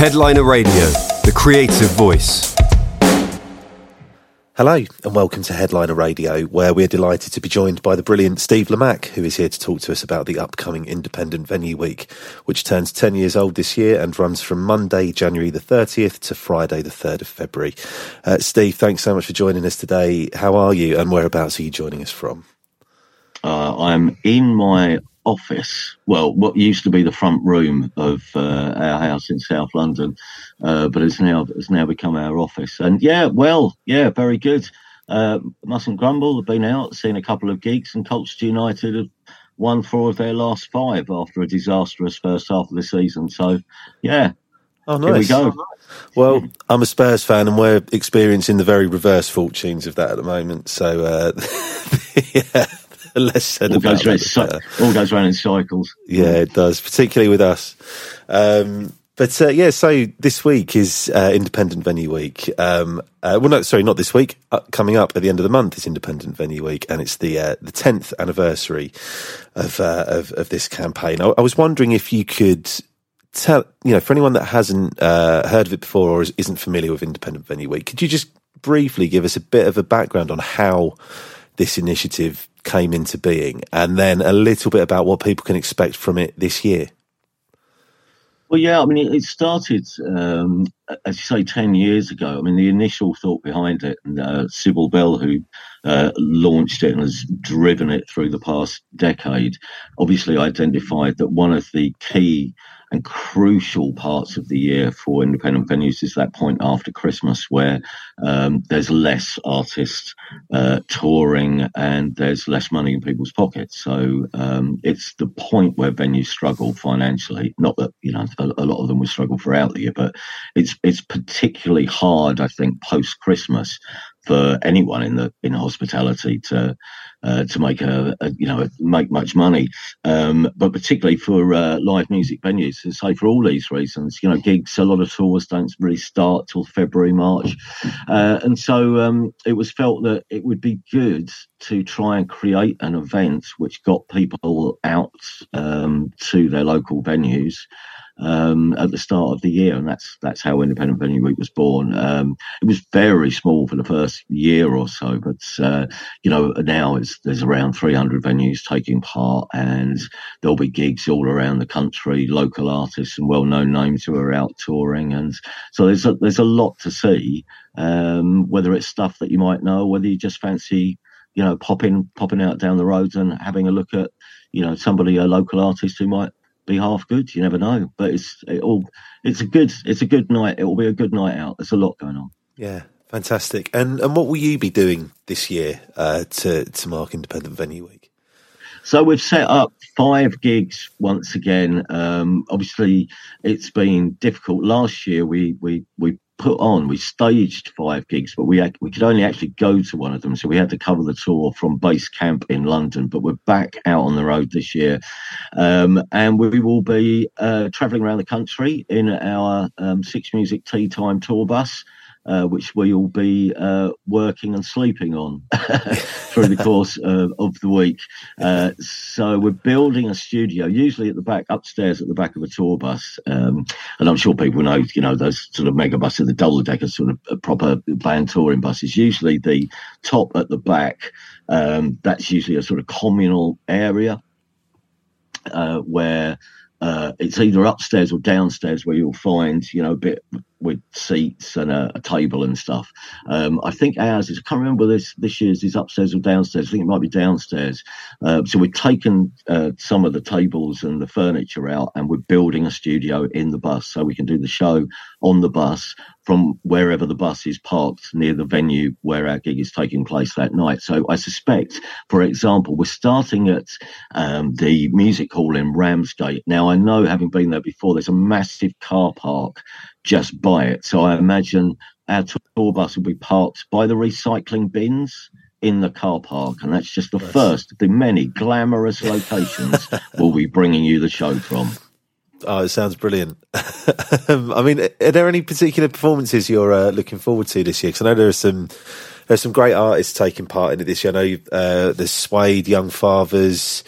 Headliner Radio, the creative voice. Hello, and welcome to Headliner Radio, where we're delighted to be joined by the brilliant Steve Lamacq, who is here to talk to us about the upcoming Independent Venue Week, which turns 10 years old this year and runs from Monday, January the 30th to Friday, the 3rd of February. Uh, Steve, thanks so much for joining us today. How are you, and whereabouts are you joining us from? Uh, I'm in my office. Well, what used to be the front room of uh, our house in South London, uh, but it's now it's now become our office. And yeah, well, yeah, very good. Uh, mustn't grumble. Have been out, seen a couple of gigs, and Colchester United have won four of their last five after a disastrous first half of the season. So, yeah. Oh, nice. Here we go. Well, I'm a Spurs fan, and we're experiencing the very reverse fortunes of that at the moment. So, uh, yeah, less said all about goes, around, all goes around in cycles. Yeah, it does, particularly with us. Um, but uh, yeah, so this week is uh, Independent Venue Week. Um, uh, well, no, sorry, not this week. Uh, coming up at the end of the month is Independent Venue Week, and it's the uh, the tenth anniversary of, uh, of of this campaign. I, I, was wondering if you could tell, you know, for anyone that hasn't heard of it before or is, isn't familiar with Independent Venue Week, could you just briefly give us a bit of a background on how this initiative came into being, and then a little bit about what people can expect from it this year. Well, yeah, I mean, it started, um, as you say, 10 years ago. I mean, the initial thought behind it, and uh, Sybil Bell, who uh, launched it and has driven it through the past decade, obviously identified that one of the key and crucial parts of the year for independent venues is that point after Christmas where um, there's less artists uh, touring and there's less money in people's pockets. So um, it's the point where venues struggle financially. Not that you know a, a lot of them will struggle throughout the year, but it's it's particularly hard, I think, post Christmas for anyone in the in hospitality to uh, to make a, a, you know make much money, um, but particularly for uh, live music venues. So say for all these reasons, you know, gigs, a lot of tours don't really start till February, March, uh, and so um, it was felt that it would be good to try and create an event which got people out um, to their local venues um, at the start of the year, and that's that's how Independent Venue Week was born. Um, it was very small for the first year or so, but uh, you know now it's there's around 300 venues taking part, and there'll be gigs all around the country, local artists and well-known names who are out touring, and so there's a, there's a lot to see. Um, whether it's stuff that you might know, whether you just fancy you know popping popping out down the roads and having a look at you know somebody a local artist who might be half good. You never know, but it's it all. It's a good. It's a good night. It will be a good night out. There's a lot going on. Yeah, fantastic. And and what will you be doing this year uh, to to mark Independent Venue Week? So we've set up five gigs once again. Um, obviously, it's been difficult. Last year, we we we put on. We staged five gigs, but we had, we could only actually go to one of them, so we had to cover the tour from base camp in London. But we're back out on the road this year, um, and we will be uh, travelling around the country in our um, Six Music Tea Time tour bus uh, which we will be uh, working and sleeping on through the course of, of the week. Uh, so we're building a studio, usually at the back, upstairs at the back of a tour bus. Um, and I'm sure people know, you know, those sort of mega buses, the double decker sort of uh, proper band touring buses. Usually the top at the back, um, that's usually a sort of communal area uh, where. Uh, it's either upstairs or downstairs where you'll find, you know, a bit with seats and a, a table and stuff. Um, I think ours is, I can't remember this this year's is upstairs or downstairs. I think it might be downstairs. Uh, so we've taken uh, some of the tables and the furniture out and we're building a studio in the bus so we can do the show on the bus from wherever the bus is parked near the venue where our gig is taking place that night. So I suspect, for example, we're starting at um, the music hall in Ramsgate. Now, I know, having been there before, there's a massive car park just buy it. So I imagine our tour bus will be parked by the recycling bins in the car park, and that's just the yes. first of the many glamorous locations we'll be bringing you the show from. Oh, it sounds brilliant. I mean, are there any particular performances you're uh, looking forward to this year? Because I know there are some there's some great artists taking part in it this year. I know uh, there's Suede, Young Fathers,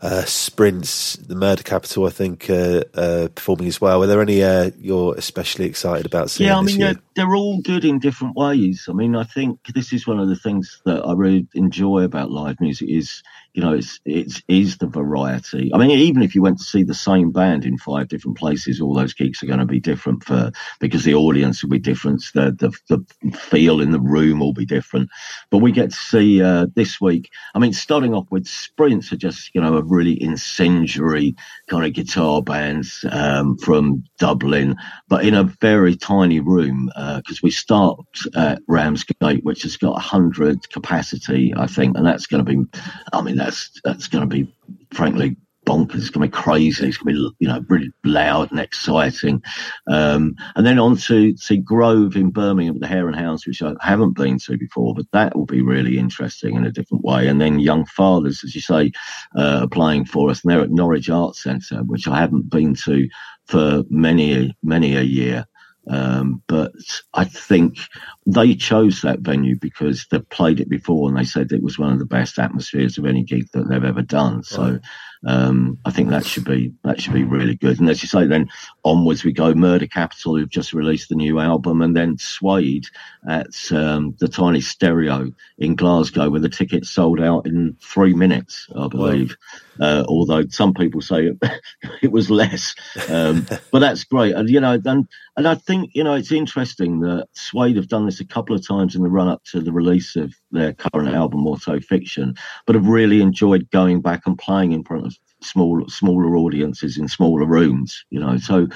uh, Sprints, the Murder Capital. I think uh, uh performing as well. Are there any uh, you're especially excited about seeing? Yeah, I mean, they're, they're, all good in different ways. I mean, I think this is one of the things that I really enjoy about live music is you know, it's it's is the variety. I mean, even if you went to see the same band in five different places, all those gigs are going to be different for because the audience will be different, the the, the feel in the room will be different. But we get to see uh, this week. I mean, starting off with sprints are just you know a really incendiary kind of guitar bands um, from Dublin, but in a very tiny room because uh, we start at Ramsgate, which has got hundred capacity, I think, and that's going to be. I mean that's that's going to be frankly bonkers. It's going to be crazy. It's going to be you know really loud and exciting. Um, and then on to see Grove in Birmingham, the Hare and Hounds, which I haven't been to before, but that will be really interesting in a different way. And then Young Fathers, as you say, uh, playing for us, and they're at Norwich Arts Centre, which I haven't been to for many many a year. Um, but I think they chose that venue because they've played it before and they said it was one of the best atmospheres of any gig that they've ever done. So um, I think that should be that should be really good. And as you say, then onwards we go. Murder Capital, who've just released the new album, and then Suede at um, the Tiny Stereo in Glasgow, where the tickets sold out in three minutes, I believe. Uh, although some people say it, it was less, um, but that's great. And you know, and and I think you know it's interesting that Suede have done this a couple of times in the run up to the release of their current album, Autofiction, but have really enjoyed going back and playing in front of small, smaller audiences in smaller rooms. You know, so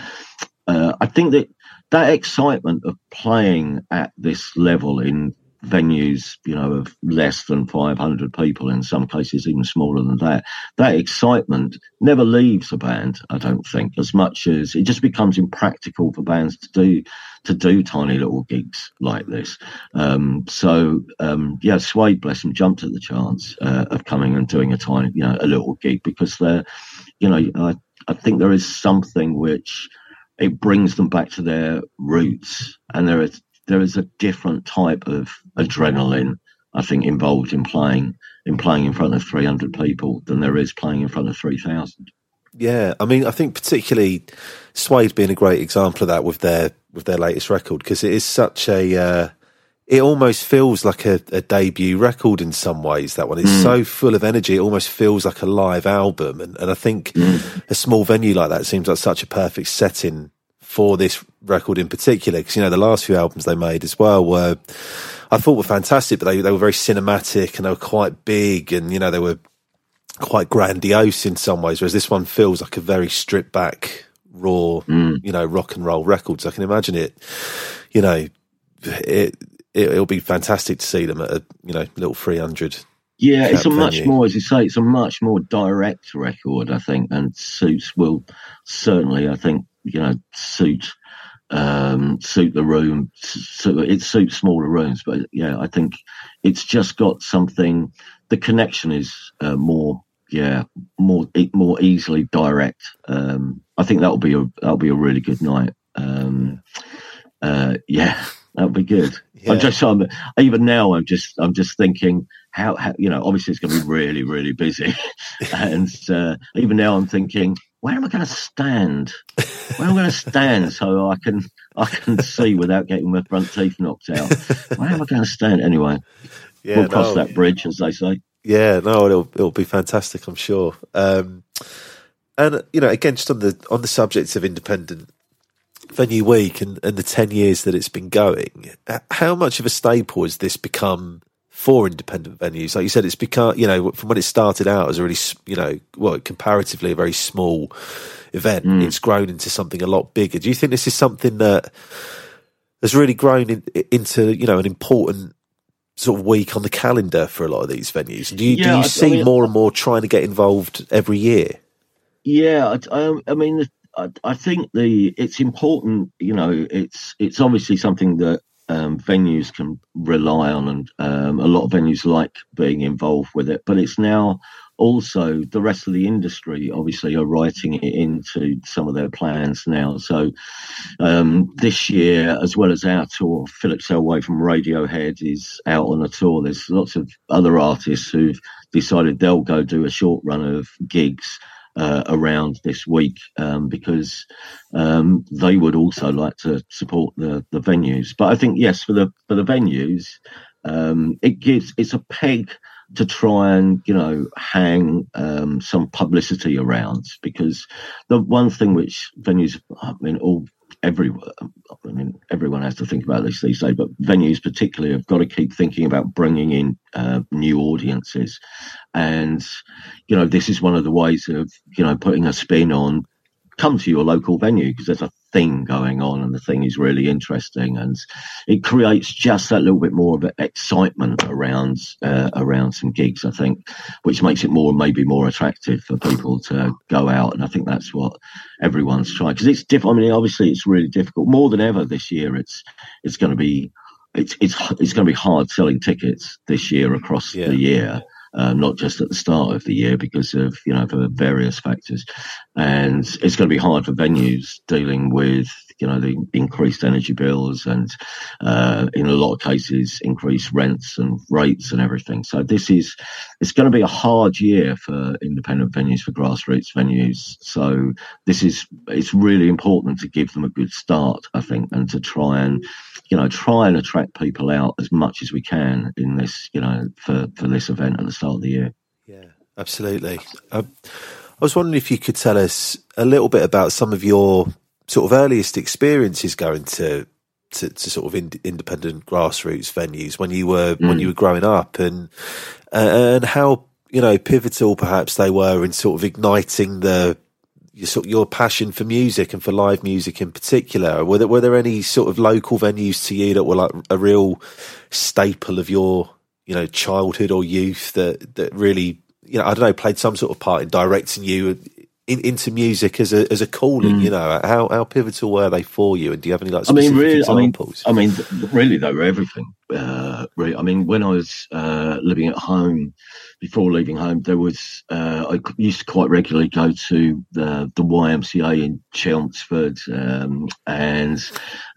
uh, I think that that excitement of playing at this level in venues, you know, of less than 500 people, in some cases even smaller than that, that excitement never leaves a band, I don't think, as much as it just becomes impractical for bands to do to do tiny little gigs like this. Um, so um, yeah, Suede, bless them, jumped at the chance uh, of coming and doing a tiny, you know, a little gig because they're, you know, I, I think there is something which it brings them back to their roots, and there is there is a different type of adrenaline. I think involved in playing in playing in front of 300 people than there is playing in front of 3,000. Yeah, I mean, I think particularly Suede being a great example of that with their with their latest record because it is such a. Uh, it almost feels like a, a, debut record in some ways. That one is mm. so full of energy; it almost feels like a live album. And, and I think mm. a small venue like that seems like such a perfect setting for this record in particular. Because you know the last few albums they made as well were, I thought were fantastic, but they they were very cinematic and they were quite big, and you know they were quite grandiose in some ways, whereas this one feels like a very stripped back, raw, mm. you know, rock and roll records. I can imagine it, you know, it, it will be fantastic to see them at a you know little three hundred. Yeah, it's a much more, as you say, it's a much more direct record, I think, and suits will certainly, I think, you know, suit um, suit the room. So it suits smaller rooms, but yeah, I think it's just got something. The connection is uh, more yeah, more more easily direct. Um, I think that'll be a that'll be a really good night. Um, uh, yeah, that'll be good. Yeah. I'm just I'm, even now. I'm just I'm just thinking how, how you know. Obviously, it's going to be really really busy, and uh, even now I'm thinking where am I going to stand? Where am I going to stand so I can I can see without getting my front teeth knocked out? Where am I going to stand anyway? Yeah, we'll cross no, that bridge, as they say. Yeah, no, it'll it'll be fantastic, I'm sure. Um, and you know, again, just on the on the subject of independent venue week and, and the ten years that it's been going, how much of a staple has this become for independent venues? Like you said, it's become you know from when it started out as a really you know well comparatively a very small event, mm. it's grown into something a lot bigger. Do you think this is something that has really grown in, into you know an important sort of week on the calendar for a lot of these venues. Do you, yeah, do you see I mean, more and more trying to get involved every year? Yeah, I, I mean, I, I, think the it's important. You know, it's it's obviously something that um, venues can rely on, and um, a lot of venues like being involved with it. But it's now also the rest of the industry obviously are writing it into some of their plans now. So um, this year, as well as our tour, Philip Selway from Radiohead is out on a tour. There's lots of other artists who've decided they'll go do a short run of gigs uh, around this week um, because um, they would also like to support the the venues. But I think yes, for the for the venues, um, it gives it's a peg to try and you know hang um, some publicity around because the one thing which venues, I mean, all everyone, I mean, everyone has to think about this these days, but venues particularly have got to keep thinking about bringing in uh, new audiences, and you know this is one of the ways of you know putting a spin on come to your local venue because there's a thing going on and the thing is really interesting. And it creates just that little bit more of excitement around uh, around some gigs i think which makes it more maybe more attractive for people to go out. And i think that's what everyone's trying because it's different i mean obviously it's really difficult. More than ever this year it's it's going to be it's it's it's going to be hard selling tickets this year across yeah. the year uh, not just at the start of the year because of you know for various factors, and it's going to be hard for venues dealing with you know the increased energy bills and uh, in a lot of cases increased rents and rates and everything. So this is it's going to be a hard year for independent venues for grassroots venues. So this is it's really important to give them a good start, I think, and to try and you know, try and attract people out as much as we can in this, you know, for, for this event at the start of the year. Yeah, absolutely. Um, I was wondering if you could tell us a little bit about some of your sort of earliest experiences going to to, to sort of in, independent grassroots venues when you were mm. when you were growing up, and uh, and how you know pivotal perhaps they were in sort of igniting the your sort your passion for music and for live music in particular. Were there were there any sort of local venues to you that were like a real staple of your you know childhood or youth that that really you know I don't know played some sort of part in directing you in, into music as a as a calling? Mm. You know how how pivotal were they for you? And do you have any like specific I mean, really, examples? I mean, I mean, really they were everything. Uh, really, I mean, when I was uh, living at home before leaving home, there was uh, I used to quite regularly go to the the YMCA in Chelmsford, um, and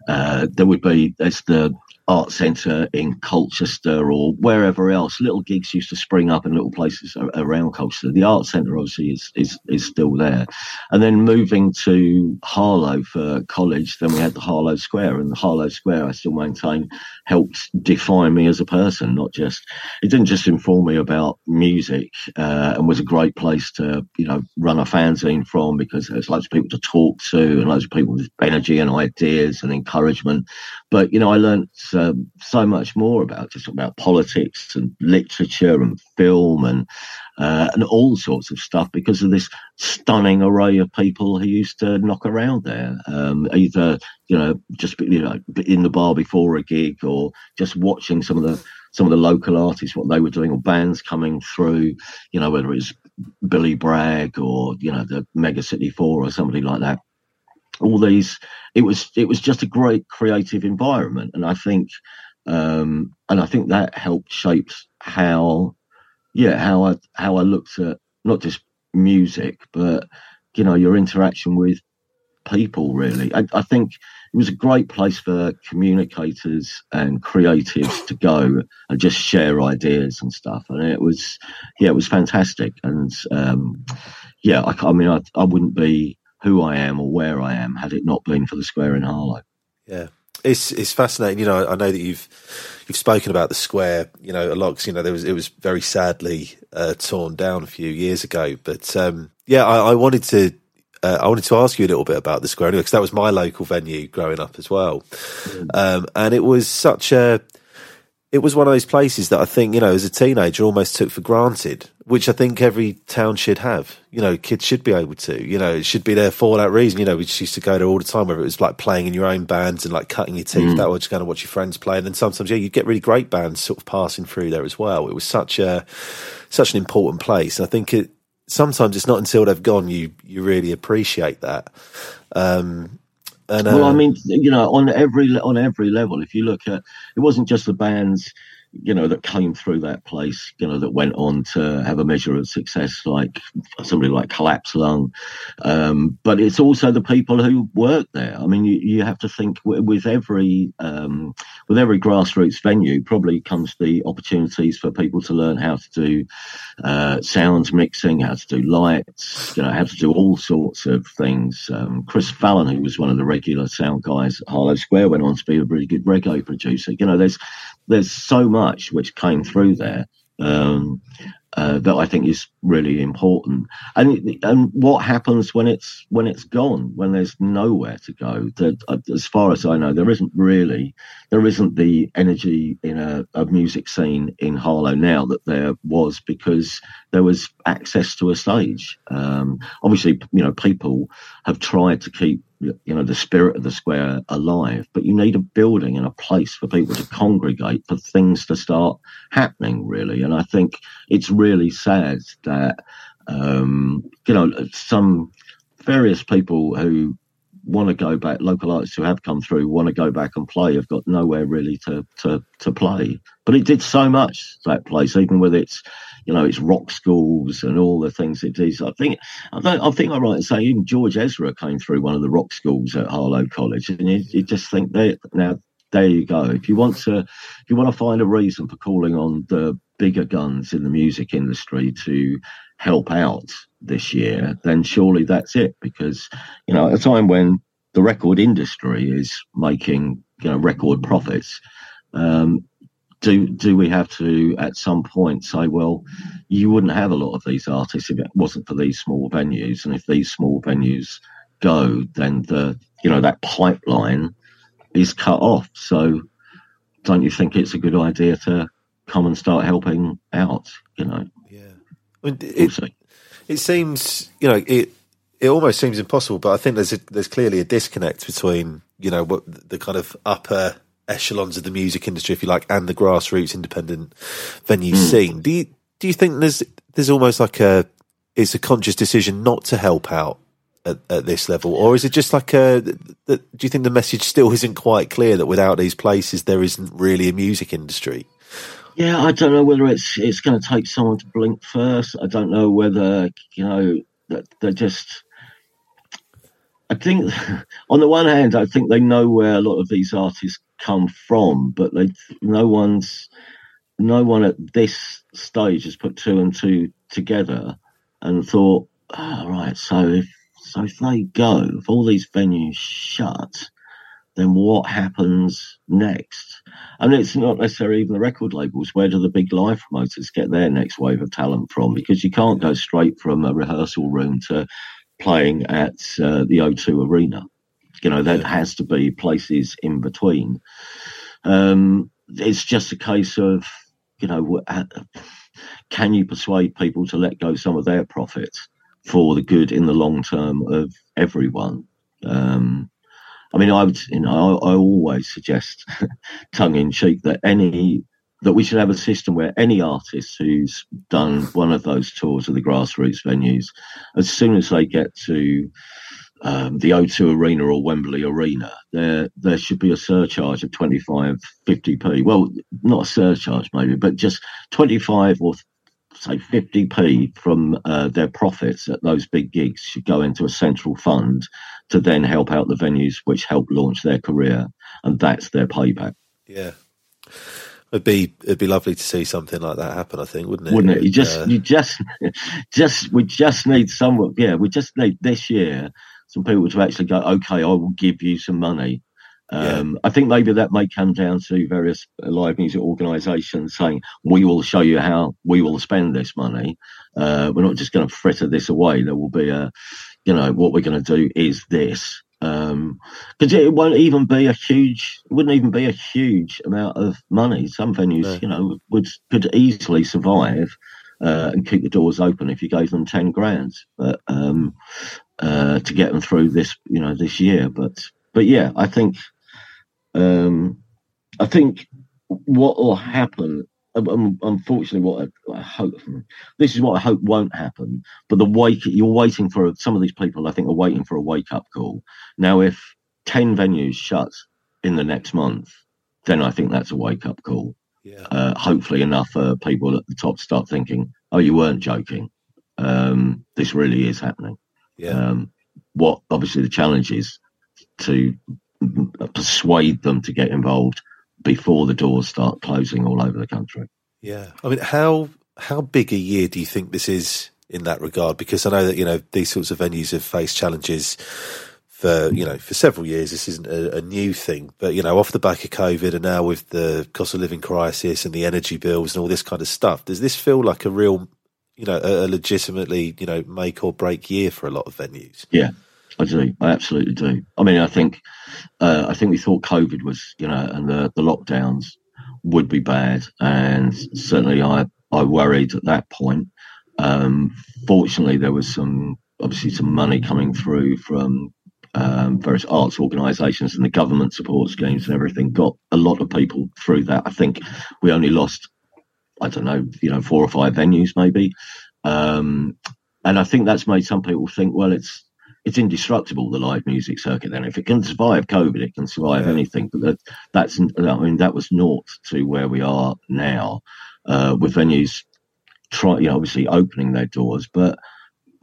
uh, there would be there's the art centre in Colchester or wherever else. Little gigs used to spring up in little places around Colchester. The art centre obviously is, is, is still there. And then moving to Harlow for college, then we had the Harlow Square and the Harlow Square I still maintain helped define me as a person, not just, it didn't just inform me about music uh, and was a great place to, you know, run a fanzine from because there's loads of people to talk to and loads of people with energy and ideas and encouragement. But, you know, I learned um, so much more about just about politics and literature and film and uh, and all sorts of stuff because of this stunning array of people who used to knock around there, um, either you know just you know in the bar before a gig or just watching some of the some of the local artists what they were doing or bands coming through, you know whether it's Billy Bragg or you know the Mega City Four or somebody like that. All these it was it was just a great creative environment. And i think um and i think that helped shape how yeah how i how i looked at not just music but you know your interaction with people really I, I think it was a great place for communicators and creatives to go and just share ideas and stuff and it was yeah it was fantastic and um yeah i, I mean I, I wouldn't be who I am or where I am had it not been for the square in Harlow. Yeah. It's it's fascinating, you know. I know that you've you've spoken about the square, you know, a lot. You know, there was it was very sadly uh, torn down a few years ago. But um, yeah, I, I, wanted to uh, I wanted to ask you a little bit about the square anyway, because that was my local venue growing up as well, mm. um, and it was such a it was one of those places that I think, you know, as a teenager almost took for granted, which I think every town should have. You know, kids should be able to, you know, it should be there for that reason. You know, we just used to go there all the time, whether it was like playing in your own bands and like cutting your teeth mm. that way, just going to watch your friends play. And then sometimes, yeah, you'd get really great bands sort of passing through there as well. It was such a, such an important place. And I think it, sometimes it's not until they've gone you, you really appreciate that. Um, and, uh, well, I uh, mean, you know, on every on every level, if you look at, it wasn't just the bands you know, that came through that place, you know, that went on to have a measure of success, like somebody like Collapsed Lung. Um, but it's also the people who work there. I mean, you, you have to think with every um, with every grassroots venue, probably comes the opportunities for people to learn how to do uh, sound mixing, how to do lights, you know, how to do all sorts of things. Um, Chris Fallon, who was one of the regular sound guys at Harlow Square, went on to be a really good reggae producer. You know, there's there's so much which came through there um, uh, that I think is really important. And and what happens when it's when it's gone, when there's nowhere to go? That, uh, as far as I know, there isn't really there isn't the energy in a, a music scene in Harlow now that there was because there was access to a stage. Um, obviously, you know, people have tried to keep you know the spirit of the square alive but you need a building and a place for people to congregate for things to start happening really and i think it's really sad that um, you know some various people who want to go back, local artists who have come through want to go back and play, have got nowhere really to, to, to play. But it did so much, that place, even with its, you know, its rock schools and all the things it did. I think, I, I think I'm right in saying even George Ezra came through one of the rock schools at Harlow College. And you, you just think, that now, there you go. If you want to, if you want to find a reason for calling on the bigger guns in the music industry to help out this year, then surely that's it. Because, you know, at a time when the record industry is making, you know, record profits, um, do do we have to at some point say, well, you wouldn't have a lot of these artists if it wasn't for these small venues, and if these small venues go, then the you know that pipeline is cut off. So, don't you think it's a good idea to come and start helping out? You know. Yeah. I mean, it, it seems you know it it almost seems impossible, but I think there's a, there's clearly a disconnect between you know what the kind of upper echelons of the music industry, if you like, and the grassroots independent venue mm. scene. Do you do you think there's there's almost like a it's a conscious decision not to help out at, at this level, or is it just like a? do you think the message still isn't quite clear that without these places there isn't really a music industry? Yeah, I don't know whether it's it's going to take someone to blink first. I don't know whether you know that they're just. I think, on the one hand, I think they know where a lot of these artists come from, but they no one's no one at this stage has put two and two together and thought, oh, right, so if so if they go, if all these venues shut, then what happens next? And it's not necessarily even the record labels. Where do the big live promoters get their next wave of talent from? Because you can't go straight from a rehearsal room to playing at uh, the O2 Arena. You know, there has to be places in between. Um, it's just a case of, you know, can you persuade people to let go some of their profits for the good in the long term of everyone? Um, I mean, I would, you know, I, I always suggest, tongue in cheek, that any that we should have a system where any artist who's done one of those tours of the grassroots venues, as soon as they get to um, the O2 Arena or Wembley Arena, there there should be a surcharge of 25, 50p. Well, not a surcharge maybe, but just 25 or say 50p from uh, their profits at those big gigs should go into a central fund to then help out the venues which help launch their career, and that's their payback. Yeah. It'd be it'd be lovely to see something like that happen. I think, wouldn't it? Wouldn't it? You just uh, you just just we just need someone. Yeah, we just need this year some people to actually go. Okay, I will give you some money. Um, yeah. I think maybe that may come down to various live music organisations saying, "We will show you how we will spend this money. Uh, we're not just going to fritter this away. There will be a, you know, what we're going to do is this." because um, it won't even be a huge, it wouldn't even be a huge amount of money. Some venues, no. you know, would could easily survive uh, and keep the doors open if you gave them ten grand, but um, uh, to get them through this, you know, this year. But but yeah, I think um, I think what will happen unfortunately, what I, I, hope this is what I hope won't happen. But the wake you're waiting for some of these people. I think are waiting for a wake up call. Now, if ten venues shut in the next month, then I think that's a wake up call. Yeah. Uh, hopefully enough for people at the top start thinking, "Oh, you weren't joking. Um, this really is happening." Yeah. Um, what obviously the challenge is to Uh, persuade them to get involved before the doors start closing all over the country. Yeah, I mean, how how big a year do you think this is in that regard? Because I know that you know these sorts of venues have faced challenges for you know for several years. This isn't a, a, new thing, but you know off the back of COVID and now with the cost of living crisis and the energy bills and all this kind of stuff, does this feel like a real you know a, a legitimately you know make or break year for a lot of venues? Yeah, I do. I absolutely do. I mean, I think, uh, I think we thought COVID was, you know, and the, the lockdowns would be bad, and certainly I I worried at that point. Um, fortunately, there was some obviously some money coming through from um, various arts organisations and the government support schemes and everything. Got a lot of people through that. I think we only lost, I don't know, you know, four or five venues maybe. Um, and I think that's made some people think, well, it's it's indestructible the live music circuit. Then, if it can survive COVID, it can survive yeah. anything. But that, that's I mean that was naught to where we are now uh, with venues try you know obviously opening their doors, but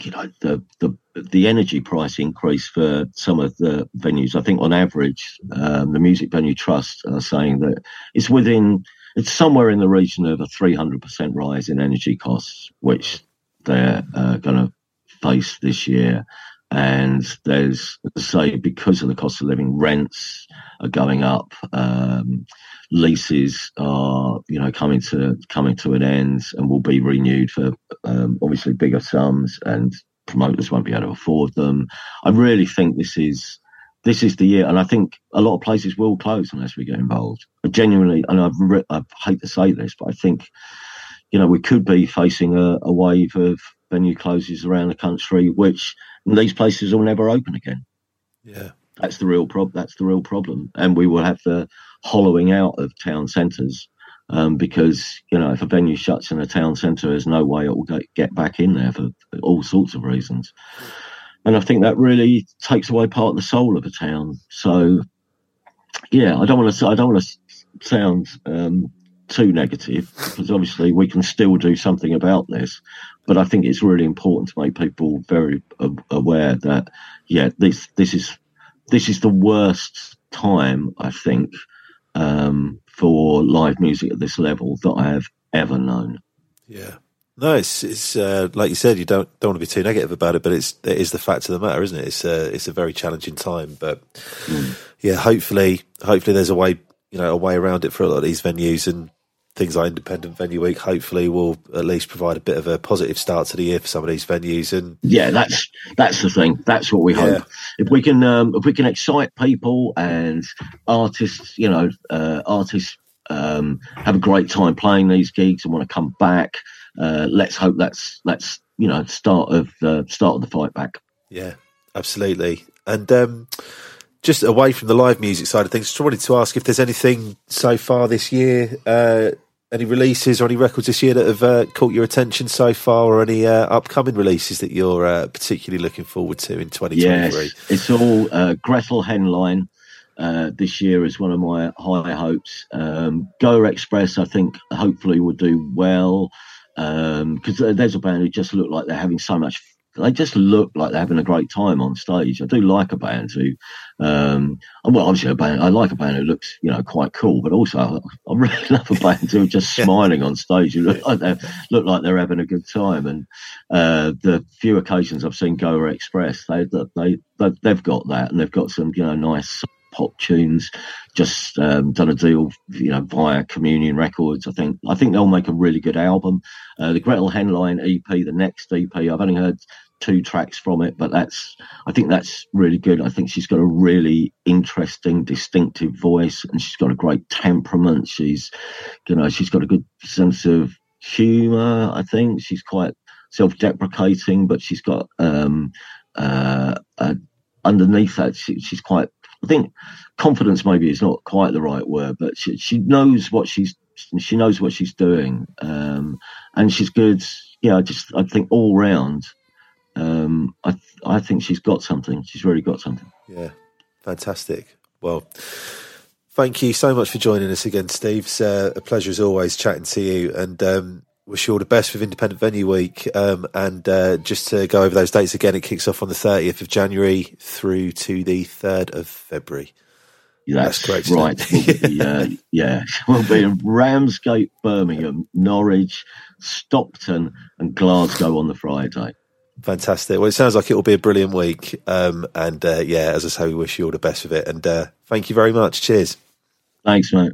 you know the the the energy price increase for some of the venues. I think on average, um, the Music Venue Trust are saying that it's within it's somewhere in the region of a 300% rise in energy costs, which they're uh, going to face this year. And there's, say, because of the cost of living, rents are going up. Um, leases are, you know, coming to coming to an end and will be renewed for um, obviously bigger sums, and promoters won't be able to afford them. I really think this is this is the year, and I think a lot of places will close unless we get involved. I genuinely, and I've re- I hate to say this, but I think you know we could be facing a, a wave of venue closes around the country, which these places will never open again. Yeah, that's the real problem. That's the real problem, and we will have the hollowing out of town centres um, because you know if a venue shuts in a town centre, there's no way it will get back in there for all sorts of reasons. And I think that really takes away part of the soul of a town. So, yeah, I don't want to. I don't want to sound um, too negative because obviously we can still do something about this. But I think it's really important to make people very aware that yeah, this this is this is the worst time I think um, for live music at this level that I have ever known. Yeah. No, it's it's uh, like you said. You don't don't want to be too negative about it, but it's it is the fact of the matter, isn't it? It's a uh, it's a very challenging time, but mm. yeah, hopefully hopefully there's a way you know a way around it for a lot of these venues, and things like Independent Venue Week hopefully will at least provide a bit of a positive start to the year for some of these venues. And yeah, that's that's the thing. That's what we yeah. hope. If we can um, if we can excite people and artists, you know, uh, artists um, have a great time playing these gigs and want to come back. Uh, let's hope that's that's you know start of the start of the fight back. Yeah, absolutely. And um, just away from the live music side of things, just wanted to ask if there's anything so far this year, uh, any releases or any records this year that have uh, caught your attention so far, or any uh, upcoming releases that you're uh, particularly looking forward to in 2023? Yes, it's all uh, Gretel Hänlyn. Uh, this year is one of my high hopes. Um, Express, I think, hopefully will do well because um, there's a band who just look like they're having so much they just look like they're having a great time on stage. I do like a band who, um, well, obviously a band. I like a band who looks, you know, quite cool, but also I, I really love a band who are just smiling on stage. Who look like they look like they're having a good time. And uh, the few occasions I've seen Goa Express, they they they've got that, and they've got some, you know, nice pop tunes. Just um, done a deal, you know, via Communion Records. I think I think they'll make a really good album. Uh, the Gretel Hänlyn EP, the next EP, I've only heard two tracks from it, but that's I think that's really good. I think she's got a really interesting, distinctive voice, and she's got a great temperament. She's, you know, she's got a good sense of humour. I think she's quite self-deprecating, but she's got um, uh, uh, underneath that she, she's quite I think confidence maybe is not quite the right word, but she, she knows what she's she knows what she's doing, um, and she's good. Yeah, I just I think all round, um, I I think she's got something. She's really got something. Yeah, fantastic. Well, Thank you so much for joining us again, Steve. It's uh, a pleasure as always chatting to you, and um, wish you all the best with Independent Venue Week. Um, and uh, just to go over those dates again, it kicks off on the 30th of January through to the 3rd of February. That's, That's great. Right. We'll be, uh, yeah. We'll be in Ramsgate, Birmingham, Norwich, Stockton, and Glasgow on the Friday. Fantastic. Well, it sounds like it will be a brilliant week. Um, and uh, yeah, as I say, we wish you all the best of it. And uh, thank you very much. Cheers. Thanks, mate.